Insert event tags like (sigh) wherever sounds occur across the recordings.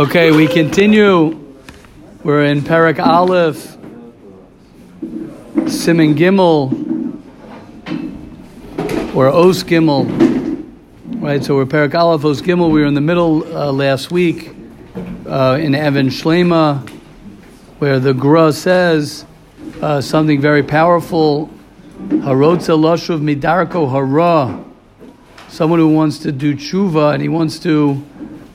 Okay, we continue. We're in Parak Aleph, Siman Gimel, or Os Gimel. Right, so we're Parak Aleph, Os Gimel. We were in the middle uh, last week uh, in Even Shleima, where the Gra says uh, something very powerful. Harotza Lashuv Midarko Hara. Someone who wants to do tshuva and he wants to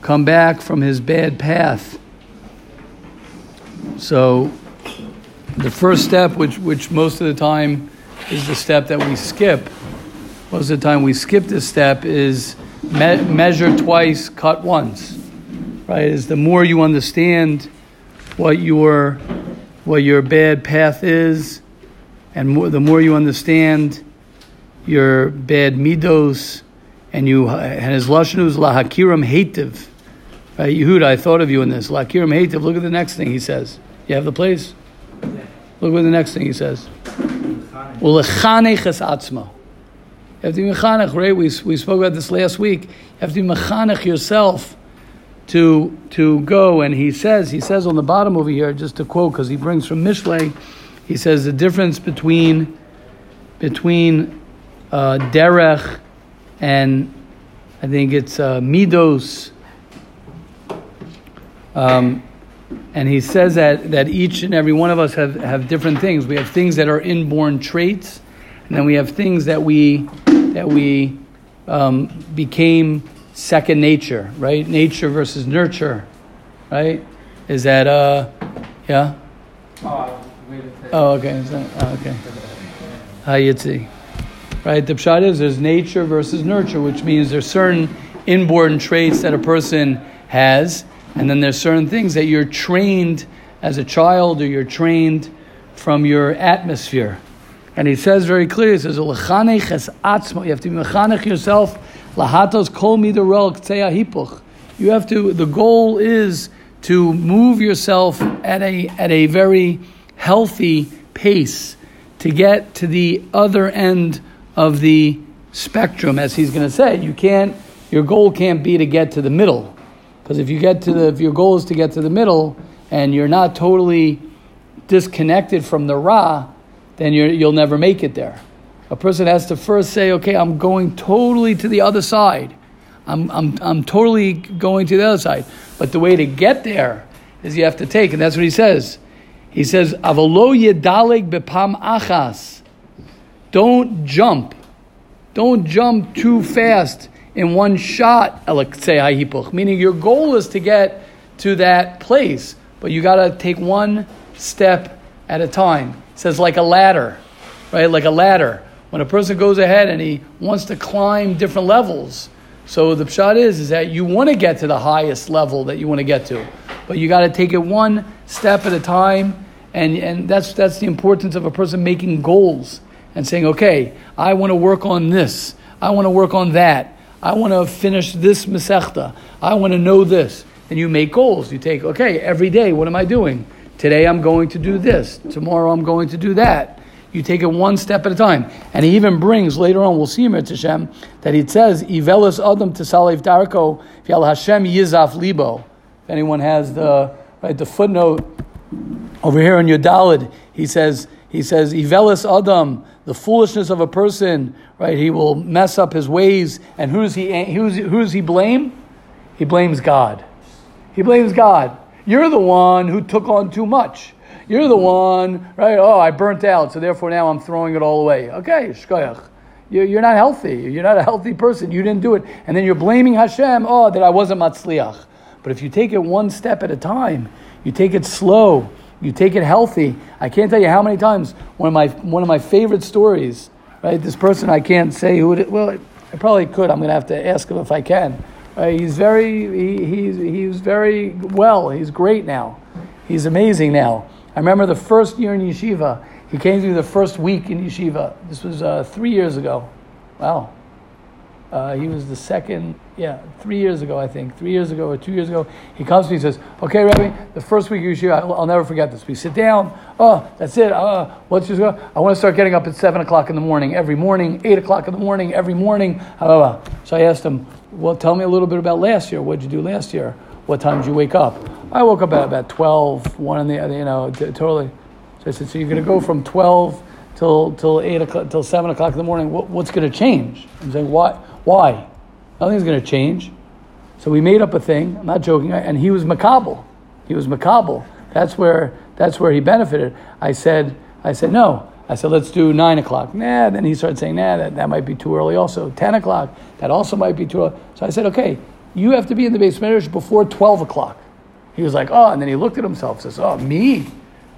come back from his bad path. So, the first step, which, which most of the time is the step that we skip, most of the time we skip this step, is me- measure twice, cut once. Right? Is the more you understand what your what your bad path is, and more, the more you understand your bad midos, and you and his lashon is lahakiram hativ. Right, Yehuda, I thought of you in this. Lakirim Hativ. Look at the next thing he says. You have the place? Look at the next thing he says. Atzma. You have to be mechanech, right? We, we spoke about this last week. You have to be mechanech yourself to to go. And he says, he says on the bottom over here, just to quote, because he brings from Mishlei, he says the difference between between uh, derech and I think it's uh, midos um, and he says that, that each and every one of us have, have different things. We have things that are inborn traits, and then we have things that we that we um, became second nature, right? Nature versus nurture, right? Is that uh, yeah? Oh, okay. That, oh, okay. Hayitzi. Right? The pshat is there's nature versus nurture, which means there's certain inborn traits that a person has, and then there's certain things that you're trained as a child or you're trained from your atmosphere. And he says very clearly, he says, You have to be mechanech yourself. Lahatos kol hipuch. You have to, the goal is to move yourself at a, at a very healthy pace to get to the other end of the spectrum, as he's going to say. You can't, your goal can't be to get to the middle. Because if you get to the, if your goal is to get to the middle and you're not totally disconnected from the Ra, then you'll never make it there. A person has to first say, okay, I'm going totally to the other side. I'm, I'm, I'm totally going to the other side. But the way to get there is you have to take, and that's what he says. He says, Avalo yedaleg bepam achas. Don't jump. Don't jump too fast in one shot, meaning your goal is to get to that place, but you got to take one step at a time. It says like a ladder, right? Like a ladder. When a person goes ahead and he wants to climb different levels, so the pshat is is that you want to get to the highest level that you want to get to, but you got to take it one step at a time, and and that's that's the importance of a person making goals and saying, okay, I want to work on this, I want to work on that, I want to finish this Masechta. I want to know this. And you make goals. You take, okay, every day, what am I doing? Today I'm going to do this. Tomorrow I'm going to do that. You take it one step at a time. And he even brings, later on, we'll see him at Hashem, that he says, Ivelis Adam to Salif Darko, Yal Hashem Yizaf Libo. If anyone has the, right, the footnote over here in your Dalid, he says, he says, Ivelis Adam, the foolishness of a person, right? He will mess up his ways. And who's he, who's, who's he blame? He blames God. He blames God. You're the one who took on too much. You're the one, right? Oh, I burnt out, so therefore now I'm throwing it all away. Okay, shkoyach. You're not healthy. You're not a healthy person. You didn't do it. And then you're blaming Hashem, oh, that I wasn't matzliach. But if you take it one step at a time, you take it slow, you take it healthy. I can't tell you how many times one of my one of my favorite stories. Right, this person I can't say who it. Well, I probably could. I'm going to have to ask him if I can. Right, he's very he, he's he's very well. He's great now. He's amazing now. I remember the first year in yeshiva. He came through the first week in yeshiva. This was uh, three years ago. Wow. Uh, he was the second, yeah, three years ago, I think. Three years ago or two years ago. He comes to me and says, Okay, Rabbi, the first week of Yeshiva, I'll, I'll never forget this. We sit down. Oh, that's it. Uh, just go. I want to start getting up at 7 o'clock in the morning, every morning, 8 o'clock in the morning, every morning. So I asked him, Well, tell me a little bit about last year. What did you do last year? what time did you wake up? I woke up at about 12, 1 in the, you know, t- totally. So I said, so you're going to go from 12 till, till 8 o'clock, till 7 o'clock in the morning. What, what's going to change? I'm saying, why? Why? Nothing's going to change. So we made up a thing. I'm not joking. And he was makabel. He was makabel. That's where, that's where he benefited. I said, I said, no. I said, let's do 9 o'clock. Nah, then he started saying, nah, that, that might be too early also. 10 o'clock, that also might be too early. So I said, okay, you have to be in the base medrash before 12 o'clock. He was like, oh, and then he looked at himself says, oh, me?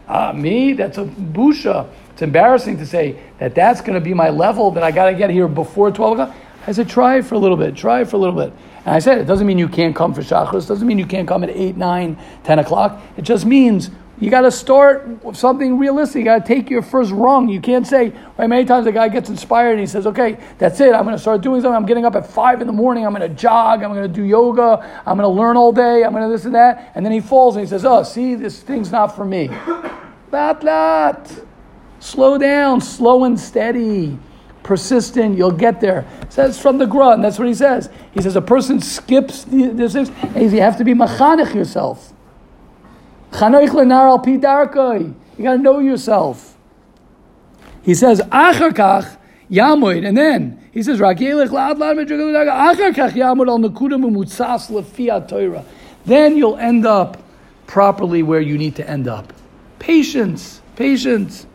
Ah, me? That's a busha. It's embarrassing to say that that's going to be my level that I got to get here before 12 o'clock. I said, try for a little bit, try it for a little bit. And I said, it doesn't mean you can't come for Shachris, doesn't mean you can't come at 8, 9, 10 o'clock. It just means you got to start with something realistic. You got to take your first rung. You can't say, right, many times a guy gets inspired and he says, okay, that's it. I'm going to start doing something. I'm getting up at 5 in the morning. I'm going to jog. I'm going to do yoga. I'm going to learn all day. I'm going to this and that. And then he falls and he says, oh, see, this thing's not for me. (laughs) Lat, lat. Slow down, slow and steady persistent, you'll get there. Says from the Gra, and that's what he says. He says a person skips the, this, and you have to be machanech yourself. Al You got to know yourself. He says achar kach yamoid, and then he says rakelech lad lad achar kach yamoid al nekudim umutzas lefiat Torah. Then you'll end up properly where you need to end up. Patience, patience.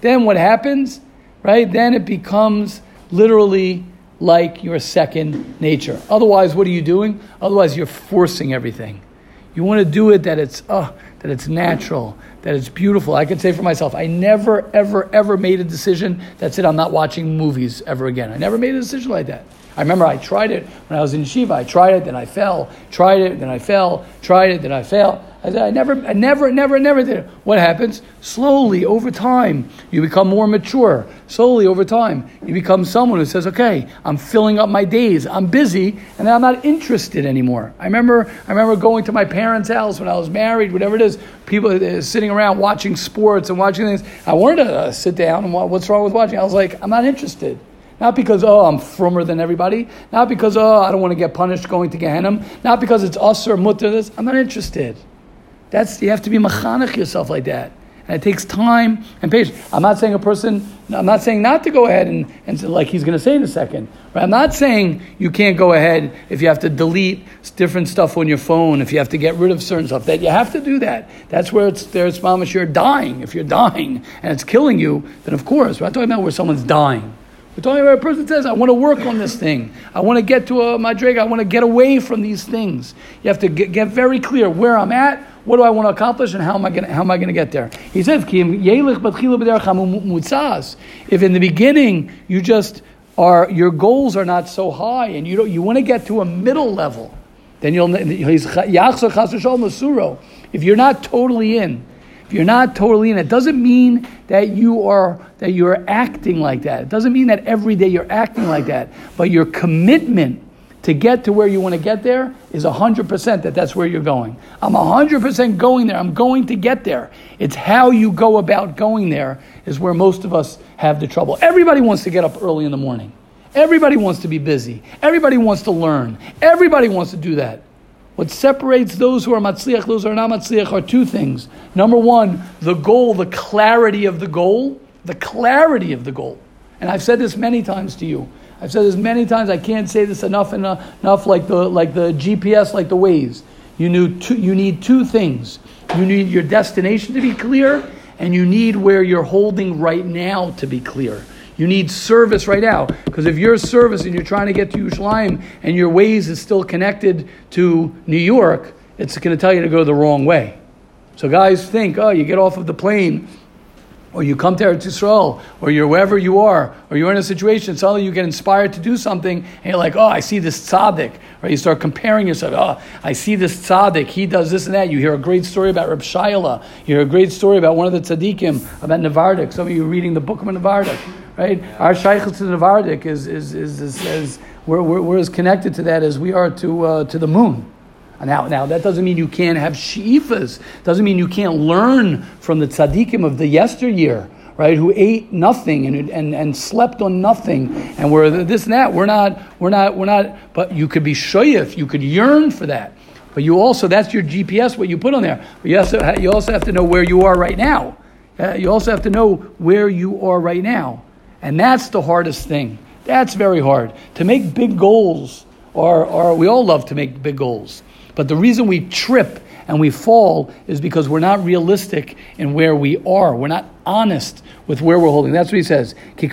Then what happens? Right? Then it becomes literally like your second nature. Otherwise, what are you doing? Otherwise, you're forcing everything. You want to do it that it's oh, that it's natural, that it's beautiful. I can say for myself, I never, ever, ever made a decision that said I'm not watching movies ever again. I never made a decision like that. I remember I tried it when I was in Shiva. I tried it, then I fell. Tried it, then I fell. Tried it, then I fell. I, said, I never, I never, never, never did it. What happens? Slowly, over time, you become more mature. Slowly, over time, you become someone who says, "Okay, I'm filling up my days. I'm busy, and I'm not interested anymore." I remember, I remember going to my parents' house when I was married, whatever it is. People uh, sitting around watching sports and watching things. I wanted to uh, sit down and what's wrong with watching? I was like, I'm not interested. Not because, oh, I'm frummer than everybody. Not because, oh, I don't want to get punished going to Gehenna. Not because it's us or mutter. I'm not interested. That's, you have to be machanech yourself like that. And it takes time and patience. I'm not saying a person, I'm not saying not to go ahead and, and like he's going to say in a second. Right? I'm not saying you can't go ahead if you have to delete different stuff on your phone, if you have to get rid of certain stuff, that you have to do that. That's where it's, there's mamash, you're dying. If you're dying and it's killing you, then of course, we're not talking about where someone's dying. We're talking about a person says, I want to work on this thing. I want to get to a madrega. I want to get away from these things. You have to get, get, very clear where I'm at, what do I want to accomplish, and how am I going to, get there? He says, If in the beginning you just are, your goals are not so high, and you, don't, you want to get to a middle level, then you'll, if you're not totally in, if you're not totally in, it doesn't mean that you are that you're acting like that. It doesn't mean that every day you're acting like that. But your commitment to get to where you want to get there is 100% that that's where you're going. I'm 100% going there. I'm going to get there. It's how you go about going there is where most of us have the trouble. Everybody wants to get up early in the morning. Everybody wants to be busy. Everybody wants to learn. Everybody wants to do that. What separates those who are matzliach, those who are not matzliach, are two things. Number one, the goal, the clarity of the goal, the clarity of the goal. And I've said this many times to you. I've said this many times. I can't say this enough and enough. Like the like the GPS, like the Waze. You need two, you need two things. You need your destination to be clear, and you need where you're holding right now to be clear. You need service right now. Because if you're service and you're trying to get to Yerushalayim and your Waze is still connected to New York, it's going to tell you to go the wrong way. So guys think, oh, you get off of the plane or you come to Eretz Yisrael, or you're wherever you are, or you're in a situation, suddenly you get inspired to do something, and you're like, oh, I see this tzaddik, or you start comparing yourself, oh, I see this tzaddik, he does this and that. You hear a great story about Reb Shaila, you hear a great story about one of the tzaddikim, about Navardik. Some of you are reading the book of Navardik, right? Our shaykhs to Navardik is, is, is, is, is we're, we're, we're, as connected to that as we are to, uh, to the moon. Now, now that doesn't mean you can't have she'ifas. Doesn't mean you can't learn from the tzaddikim of the yesteryear, right? Who ate nothing and, and, and slept on nothing, and we're this and that. We're not, we're not, we're not. But you could be shoyif, you could yearn for that. But you also, that's your GPS, what you put on there. But you also, you also have to know where you are right now. Uh, you also have to know where you are right now. And that's the hardest thing. That's very hard. To make big goals, or, or we all love to make big goals. But the reason we trip and we fall is because we're not realistic in where we are. We're not honest with where we're holding. That's what he says. Once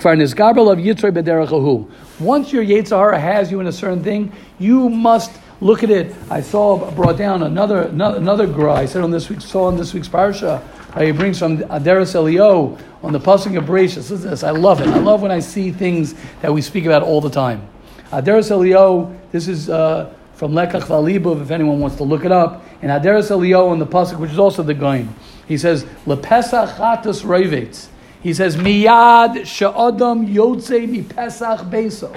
your Yetzer Hara has you in a certain thing, you must look at it. I saw brought down another another, another gra. I said on this week saw on this week's parsha. He brings from Aderes Eliyahu on the passing of Bereshit. This I love it. I love when I see things that we speak about all the time. Aderes Eliyahu. This is. Uh, from Lekach Valibuv, if anyone wants to look it up, in Aderes Eliyahu in the Pasuk, which is also the Gaon. He says, Lepesach chatas roivetz. He says, Miyad sha'adam yotze mi pesach beso.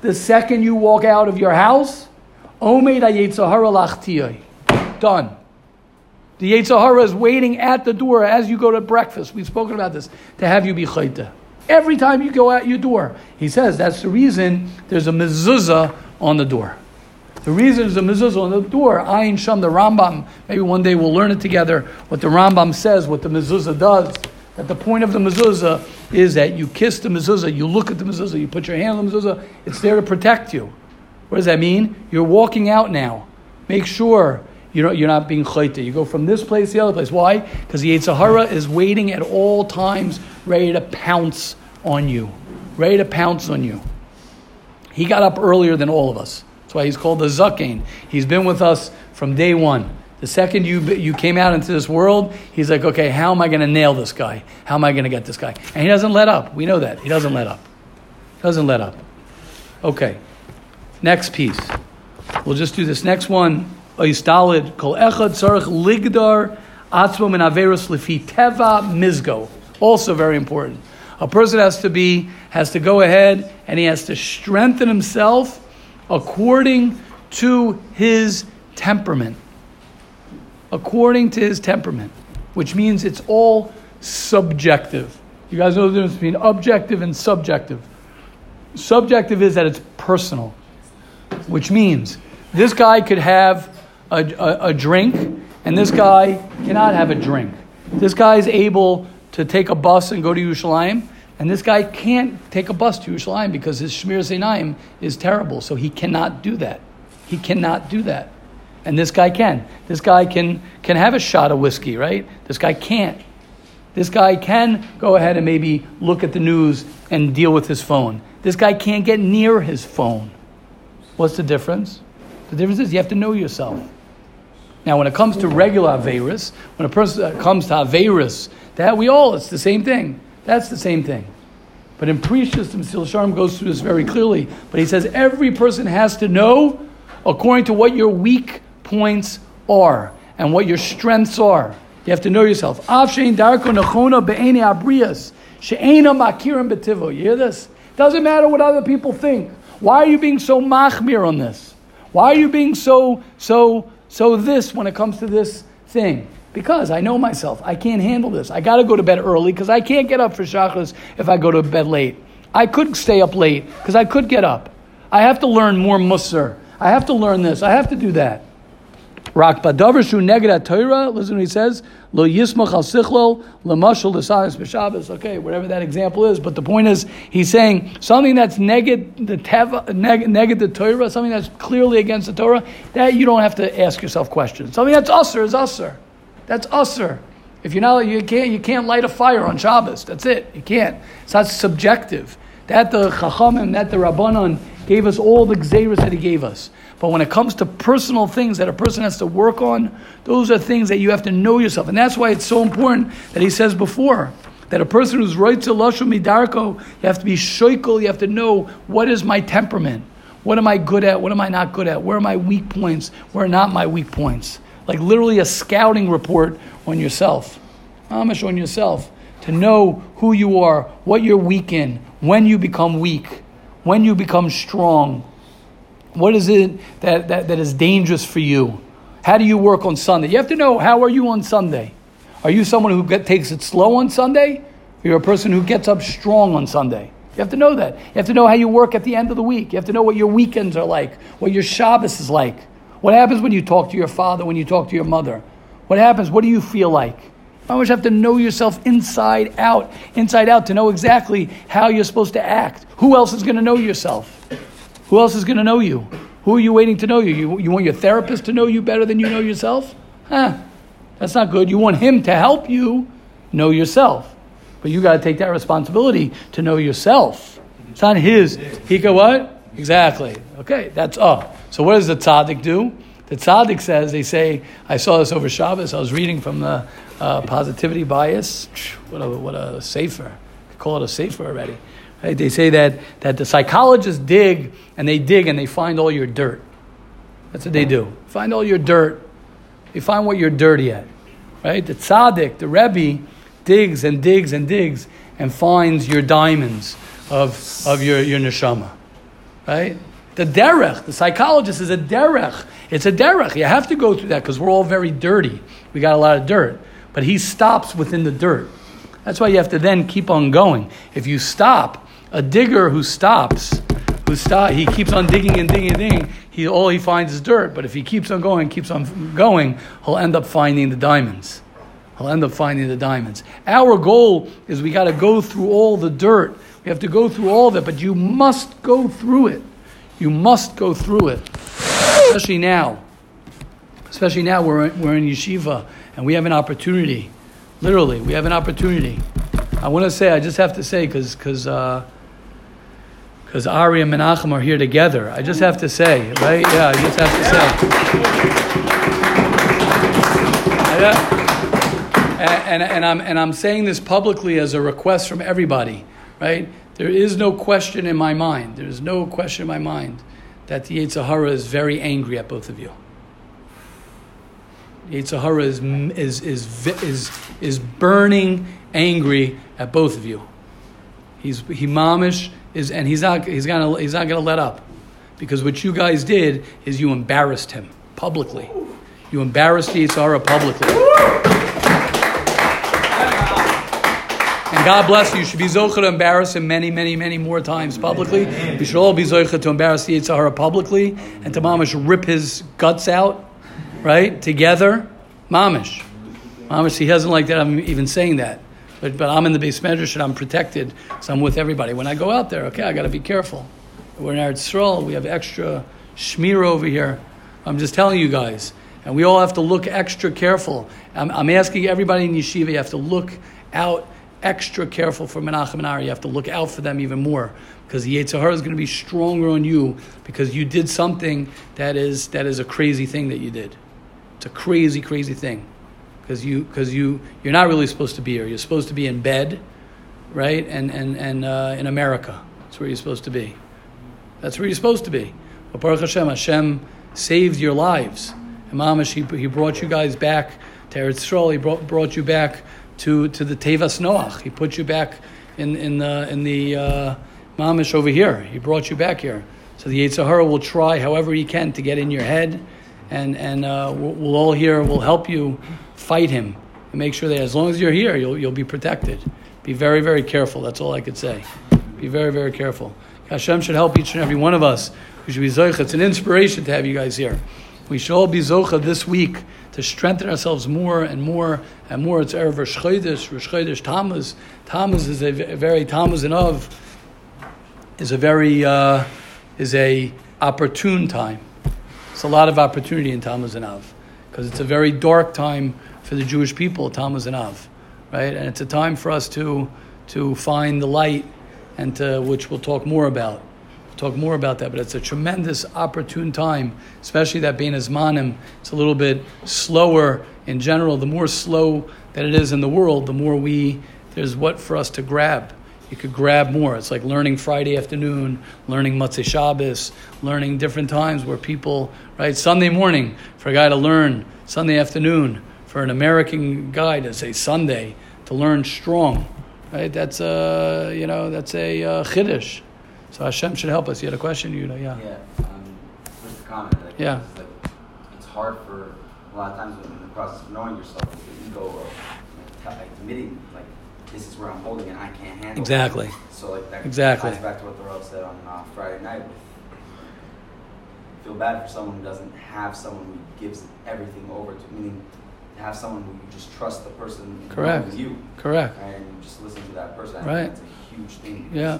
The second you walk out of your house, omeid ayetzahara lachtiyai. Done. The Yetzer Hara is waiting at the door as you go to breakfast. We've spoken about this, to have you be chayta. Every time you go out your door. He says that's the reason there's a mezuzah on the door. The reason is the mezuzah on the door, Ayin Sham, the Rambam. Maybe one day we'll learn it together. What the Rambam says, what the mezuzah does. That the point of the mezuzah is that you kiss the mezuzah, you look at the mezuzah, you put your hand on the mezuzah. It's there to protect you. What does that mean? You're walking out now. Make sure you're not, you're not being chayta. You go from this place to the other place. Why? Because the Yetzer Hara is waiting at all times, ready to pounce on you. Ready to pounce on you. He got up earlier than all of us. That's why he's called the Zakin. He's been with us from day one. The second you, you came out into this world, he's like, okay, how am I going to nail this guy? How am I going to get this guy? And he doesn't let up. We know that. He doesn't let up. He doesn't let up. Okay. Next piece. We'll just do this next one. Oistalid kol echad tzarich ligdar atzmo min averus lefi teva mizgo. Also very important. A person has to be has to go ahead and he has to strengthen himself according to his temperament. According to his temperament, which means it's all subjective. You guys know the difference between objective and subjective. Subjective is that it's personal, which means this guy could have a, a, a drink, and this guy cannot have a drink. This guy is able to take a bus and go to Yerushalayim, and this guy can't take a bus to Yerushalayim because his Shmir Zainayim is terrible. So he cannot do that. He cannot do that. And this guy can. This guy can, can have a shot of whiskey, right? This guy can't. This guy can go ahead and maybe look at the news and deal with his phone. This guy can't get near his phone. What's the difference? The difference is you have to know yourself. Now, when it comes to regular Averis, when a person uh, comes to Averis, that we all, it's the same thing. That's the same thing. But in Precious, the Mesilas Yesharim goes through this very clearly. But he says every person has to know according to what your weak points are and what your strengths are. You have to know yourself. You hear this? Doesn't matter what other people think. Why are you being so machmir on this? Why are you being so so so this when it comes to this thing? Because I know myself. I can't handle this. I got to go to bed early because I can't get up for shachris if I go to bed late. I could stay up late because I could get up. I have to learn more musr. I have to learn this. I have to do that. Rak badavershu neged Torah. Listen what he says. Lo yismach al sichlo lemashal desanis b'Shabbos. Okay, whatever that example is. But the point is, he's saying something that's neged the teva, neged the Torah, something that's clearly against the Torah. That you don't have to ask yourself questions. Something that's usher is usher. That's usr. If you're not, you can't, you can't light a fire on Shabbos. That's it. You can't. So that's subjective. That the Chachamim, that the Rabbanon gave us all the gzeras that he gave us. But when it comes to personal things that a person has to work on, those are things that you have to know yourself. And that's why it's so important that he says before that a person who's right to Lashon Midarko, you have to be shoikel, you have to know what is my temperament? What am I good at? What am I not good at? Where are my weak points? Where are not my weak points? Like literally a scouting report on yourself. Amish on yourself to know who you are, what you're weak in, when you become weak, when you become strong. What is it that, that, that is dangerous for you? How do you work on Sunday? You have to know how are you on Sunday? Are you someone who get, takes it slow on Sunday? You're a person who gets up strong on Sunday. You have to know that. You have to know how you work at the end of the week. You have to know what your weekends are like, what your Shabbos is like. What happens when you talk to your father, when you talk to your mother? What happens? What do you feel like? You always have to know yourself inside out, inside out, to know exactly how you're supposed to act. Who else is going to know yourself? Who else is going to know you? Who are you waiting to know you? you? You want your therapist to know you better than you know yourself? Huh? That's not good. You want him to help you know yourself. But you got to take that responsibility to know yourself. It's not his. He go what? Exactly. Okay, that's oh. So what does the tzaddik do? The tzaddik says, they say, I saw this over Shabbos, I was reading from the uh, positivity bias. What a, what a safer. Call it a safer already. Right? They say that, that the psychologists dig and they dig and they find all your dirt. That's what they do. Find all your dirt. They find what you're dirty at. Right? The tzaddik, the rebbe, digs and digs and digs and finds your diamonds of, of your, your neshama. Right? The derech, the psychologist is a derech. It's a derech. You have to go through that because we're all very dirty. We got a lot of dirt. But he stops within the dirt. That's why you have to then keep on going. If you stop, a digger who stops, who stop, he keeps on digging and digging and digging, he, all he finds is dirt. But if he keeps on going, keeps on going, he'll end up finding the diamonds. He'll end up finding the diamonds. Our goal is we got to go through all the dirt. We have to go through all it, but you must go through it. You must go through it, especially now. Especially now, we're, we're in yeshiva and we have an opportunity. Literally, we have an opportunity. I want to say, I just have to say, because because uh, Ari and Menachem are here together. I just have to say, right? Yeah, I just have to say. Yeah. And, and, and, I'm, and I'm saying this publicly as a request from everybody, right? There is no question in my mind, there is no question in my mind that the Yetzer Hara is very angry at both of you. Yetzer Hara is, is, is, is, is burning angry at both of you. He's, he mamish is, and he's not, he's, gonna, he's not gonna let up. Because what you guys did is you embarrassed him publicly. You embarrassed Yetzer Hara publicly. God bless you. You should be zocher to embarrass him many, many, many more times publicly. We should all be zocher to embarrass the Yetzer Hara publicly and to mamish rip his guts out right? Together, mamish. Mamish, he doesn't like that I'm even saying that. But, but I'm in the base medrash and I'm protected, so I'm with everybody. When I go out there, okay, I got to be careful. We're in Eretz Yisrael, we have extra shmir over here. I'm just telling you guys. And we all have to look extra careful. I'm, I'm asking everybody in yeshiva, you have to look out extra careful for Menachem and Ari. You have to look out for them even more because the Yetzer Hara is going to be stronger on you because you did something that is, that is a crazy thing that you did. It's a crazy, crazy thing because you because you you're not really supposed to be here. You're supposed to be in bed, right? And and and uh, in America, that's where you're supposed to be. That's where you're supposed to be. But Baruch Hashem, Hashem saved your lives. And he, he brought you guys back to Eretz Yisrael. He brought, brought you back to, to the Tevas Noach. He put you back in, in the, in the uh, Mamish over here. He brought you back here. So the Yetzer Hara will try however he can to get in your head and and uh, we'll, we'll, all here we'll help you fight him and make sure that as long as you're here, you'll you'll be protected. Be very very careful. That's all I could say. Be very very careful. Hashem should help each and every one of us. We should be zocha. It's an inspiration to have you guys here. We should all be zocha this week to strengthen ourselves more and more and more. It's erev Rosh Chodesh, Tammuz. Tammuz is a very Tammuz and of is a very uh, is a opportune time it's a lot of opportunity in Tammuz and Av because it's a very dark time for the Jewish people, Tammuz and Av, right? And it's a time for us to to find the light, and to which we'll talk more about. Talk more about that, but it's a tremendous opportune time, especially that being Zmanim. It's a little bit slower in general. The more slow that it is in the world, the more we there's what for us to grab you could grab more. It's like learning Friday afternoon, learning Motzei Shabbos, learning different times where people, right? Sunday morning for a guy to learn, Sunday afternoon for an American guy to say Sunday to learn strong, right? That's a, you know, that's a uh, chiddush. So Hashem should help us. You had a question, you know, yeah. Yeah, um, just a comment. Like, yeah. It's, like, it's hard for a lot of times in the process of knowing yourself, the ego of like, admitting, like this is where I'm holding and I can't handle Exactly. it. So like that Exactly. ties back to what the said on uh, Friday night. With, feel bad for someone who doesn't have someone who gives everything over to, meaning to have someone who you just trust the person Correct. with you, Correct. and just listen to that person. I Right. think that's a huge thing. Yeah.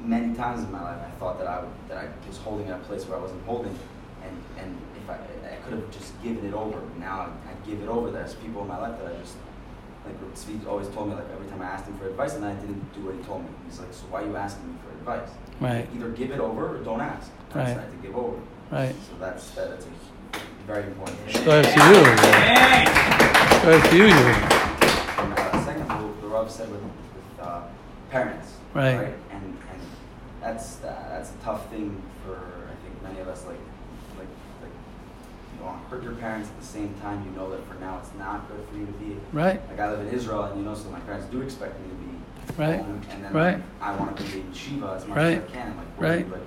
Many times in my life, I thought that I that I was holding at a place where I wasn't holding, and and if I I could have just given it over. Now I, I give it over. There's people in my life that I just like. Tzvi always told me like every time I asked him for advice, and I didn't do what he told me. He's like, so why are you asking me for advice? Right. Either give it over or don't ask. I Right. decided to give over. Right. So that's that, that's a very important. thing. To you. To you, you. And uh, second, the, the Rav said with, with uh, parents, Right. right? And and that's uh, that's a tough thing for I think many of us. Like like like you don't want to hurt your parents at the same time. You know that for now it's not good for you to be. Right. Like I live in Israel, and you know, so my parents do expect me to be Right. home, and then Right. I want to be in Shiva as much Right. as I can. Like, do you, Right. like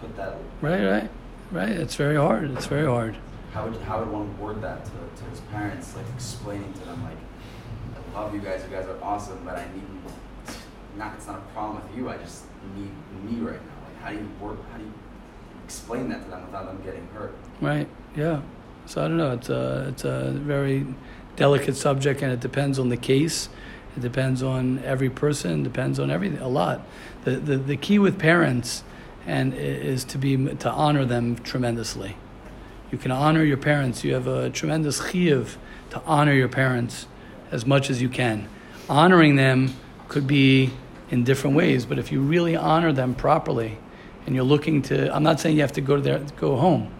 put that. Right, right, right. It's very hard. It's very hard. How would how would one word that to, to his parents, like explaining to them, like, I love you guys, you guys are awesome, but I need not. It's not a problem with you. I just need me right now. Like, how do you work? How do you explain that to them without them getting hurt? Right. Yeah. So I don't know. It's a it's a very delicate subject, and it depends on the case. It depends on every person. Depends on everything. A lot. The the, the key with parents and is to be to honor them tremendously. You can honor your parents. You have a tremendous chiyuv to honor your parents as much as you can. Honoring them could be in different ways, but if you really honor them properly, and you're looking to, I'm not saying you have to go to their go home.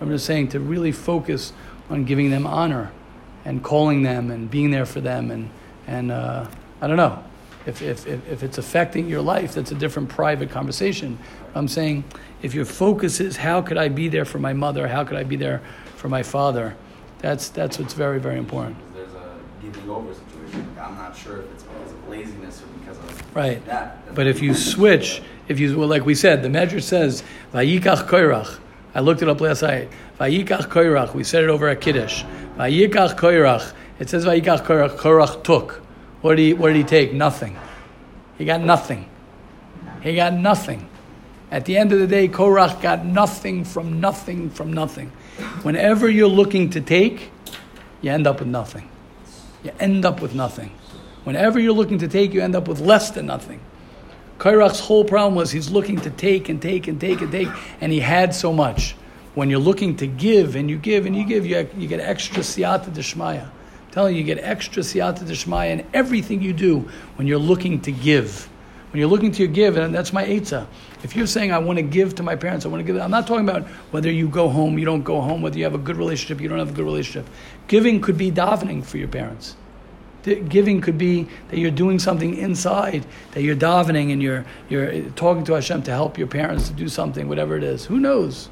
I'm just saying to really focus on giving them honor and calling them and being there for them and and uh, I don't know. If, if, if, it's affecting your life that's a different private conversation. I'm saying if your focus is how could I be there for my mother? How could I be there for my father? That's that's what's very very important. There's a giving over situation. I'm not sure if it's because of laziness or Right. that. But if you switch, if you well, like we said, the Medrash says Vayikach Koirach. I looked it up last night. Vayikach Koirach. We said it over at Kiddush. Vayikach Koirach. It says Vayikach Koirach. Koirach took. What did he? What did he take? Nothing. He got nothing. He got nothing. At the end of the day, Korach got nothing from nothing from nothing. Whenever you're looking to take, you end up with nothing. You end up with nothing. Whenever you're looking to take, you end up with less than nothing. Kairach's whole problem was he's looking to take and take and take and take, and he had so much. When you're looking to give and you give and you give, you, you get extra siyata deshmaya. Telling you, you get extra siyata deshmaya in everything you do when you're looking to give. When you're looking to give, and that's my eitzah. If you're saying, I want to give to my parents, I want to give, I'm not talking about whether you go home, you don't go home, whether you have a good relationship, you don't have a good relationship. Giving could be davening for your parents. Giving could be that you're doing something inside, that you're davening and you're, you're talking to Hashem to help your parents to do something, whatever it is. Who knows?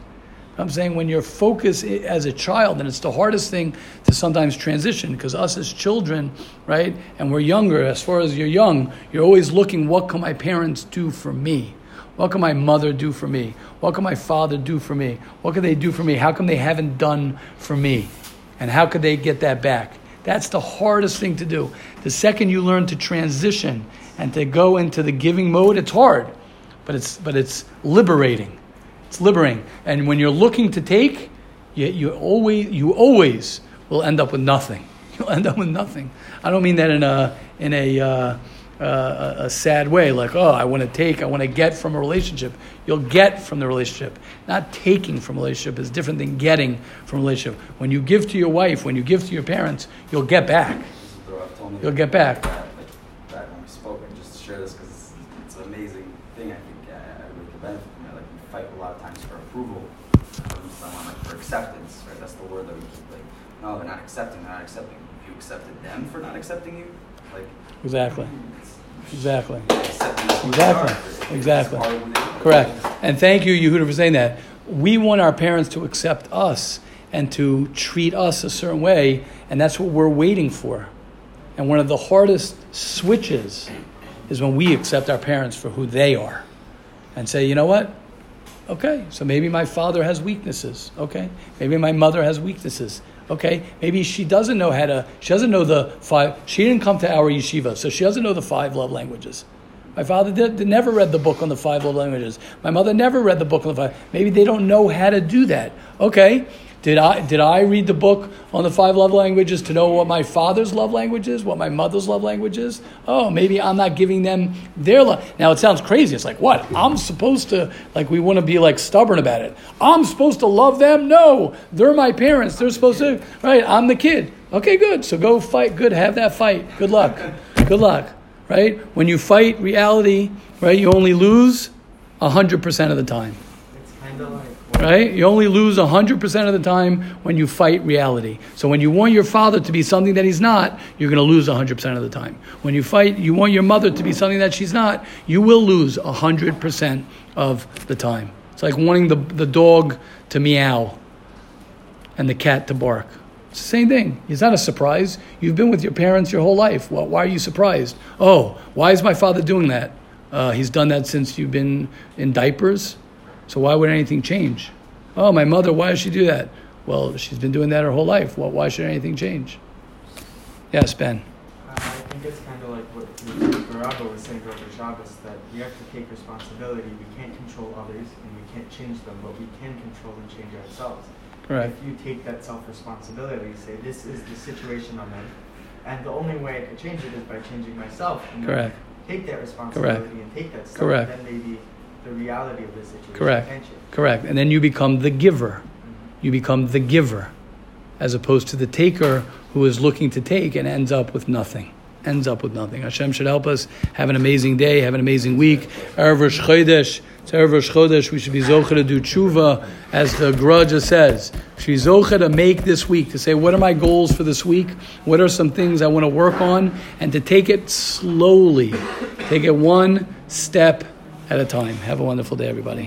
I'm saying when your focus as a child, and it's the hardest thing to sometimes transition because us as children, right, and we're younger, as far as you're young, you're always looking, what can my parents do for me? What can my mother do for me? What can my father do for me? What can they do for me? How come they haven't done for me? And how could they get that back? That's the hardest thing to do. The second you learn to transition and to go into the giving mode, it's hard, but it's, but it's liberating. It's liberating. And when you're looking to take, you, you, always, you always will end up with nothing. (laughs) You'll end up with nothing. I don't mean that in a, in a, uh, uh, a, a sad way, like, oh, I want to take, I want to get from a relationship. You'll get from the relationship. Not taking from a relationship is different than getting from a relationship. When you give to your wife, when you give to your parents, you'll get back. This is what the Rav told me. You'll get back. That, like, back when we spoke, and just to share this because it's, an amazing thing. I think uh, everybody could benefit from it. Like we fight a lot of times for approval from someone, like for acceptance. Right? That's the word that we keep. Like, no, they're not accepting. They're not accepting. You accepted them for not accepting you. Like Exactly. Exactly. Exactly. Exactly. Correct. And thank you, Yehuda, for saying that. We want our parents to accept us and to treat us a certain way, and that's what we're waiting for. And one of the hardest switches is when we accept our parents for who they are and say, you know what? Okay, so maybe my father has weaknesses. Okay, maybe my mother has weaknesses. Okay, maybe she doesn't know how to, she doesn't know the five, she didn't come to our yeshiva, so she doesn't know the five love languages. My father did, never read the book on the five love languages. My mother never read the book on the five. Maybe they don't know how to do that. Okay, did I, did I read the book on the five love languages to know what my father's love language is, what my mother's love language is? Oh, maybe I'm not giving them their love. Now it sounds crazy. It's like, what? I'm supposed to, like, we want to be like stubborn about it. I'm supposed to love them? No, they're my parents. They're supposed to, right? I'm the kid. Okay, good. So go fight. Good. Have that fight. Good luck. Good luck. Right? When you fight reality, right, you only lose 100% of the time. It's kind of like right? You only lose 100% of the time when you fight reality. So when you want your father to be something that he's not, you're going to lose 100% of the time. When you fight, you want your mother to be something that she's not, you will lose 100% of the time. It's like wanting the, the dog to meow and the cat to bark. It's the same thing. It's not a surprise. You've been with your parents your whole life. Well, why are you surprised? Oh, why is my father doing that? Uh, he's done that since you've been in diapers. So why would anything change? Oh, my mother, why does she do that? Well, she's been doing that her whole life. Well, why should anything change? Yes, Ben. Uh, I think it's kind of like what Rabbi was saying over Shabbos, that we have to take responsibility. We can't control others and we can't change them, but we can control and change ourselves. Right. If you take that self-responsibility, say, this is the situation I'm in, and the only way I can change it is by changing myself. And Correct. Take that responsibility Correct. and take that step. Correct. Then maybe the reality of the situation Correct. Correct. And then you become the giver. Mhm. You become the giver, as opposed to the taker who is looking to take and ends up with nothing. Ends up with nothing. Hashem should help us have an amazing day, have an amazing week. Erev Rosh Chodesh. It's Erev Rosh Chodesh. We should be zocher to do tshuva, as the Grudge says. We should be zocher to make this week, to say, what are my goals for this week? What are some things I want to work on? And to take it slowly. Take it one step at a time. Have a wonderful day, everybody.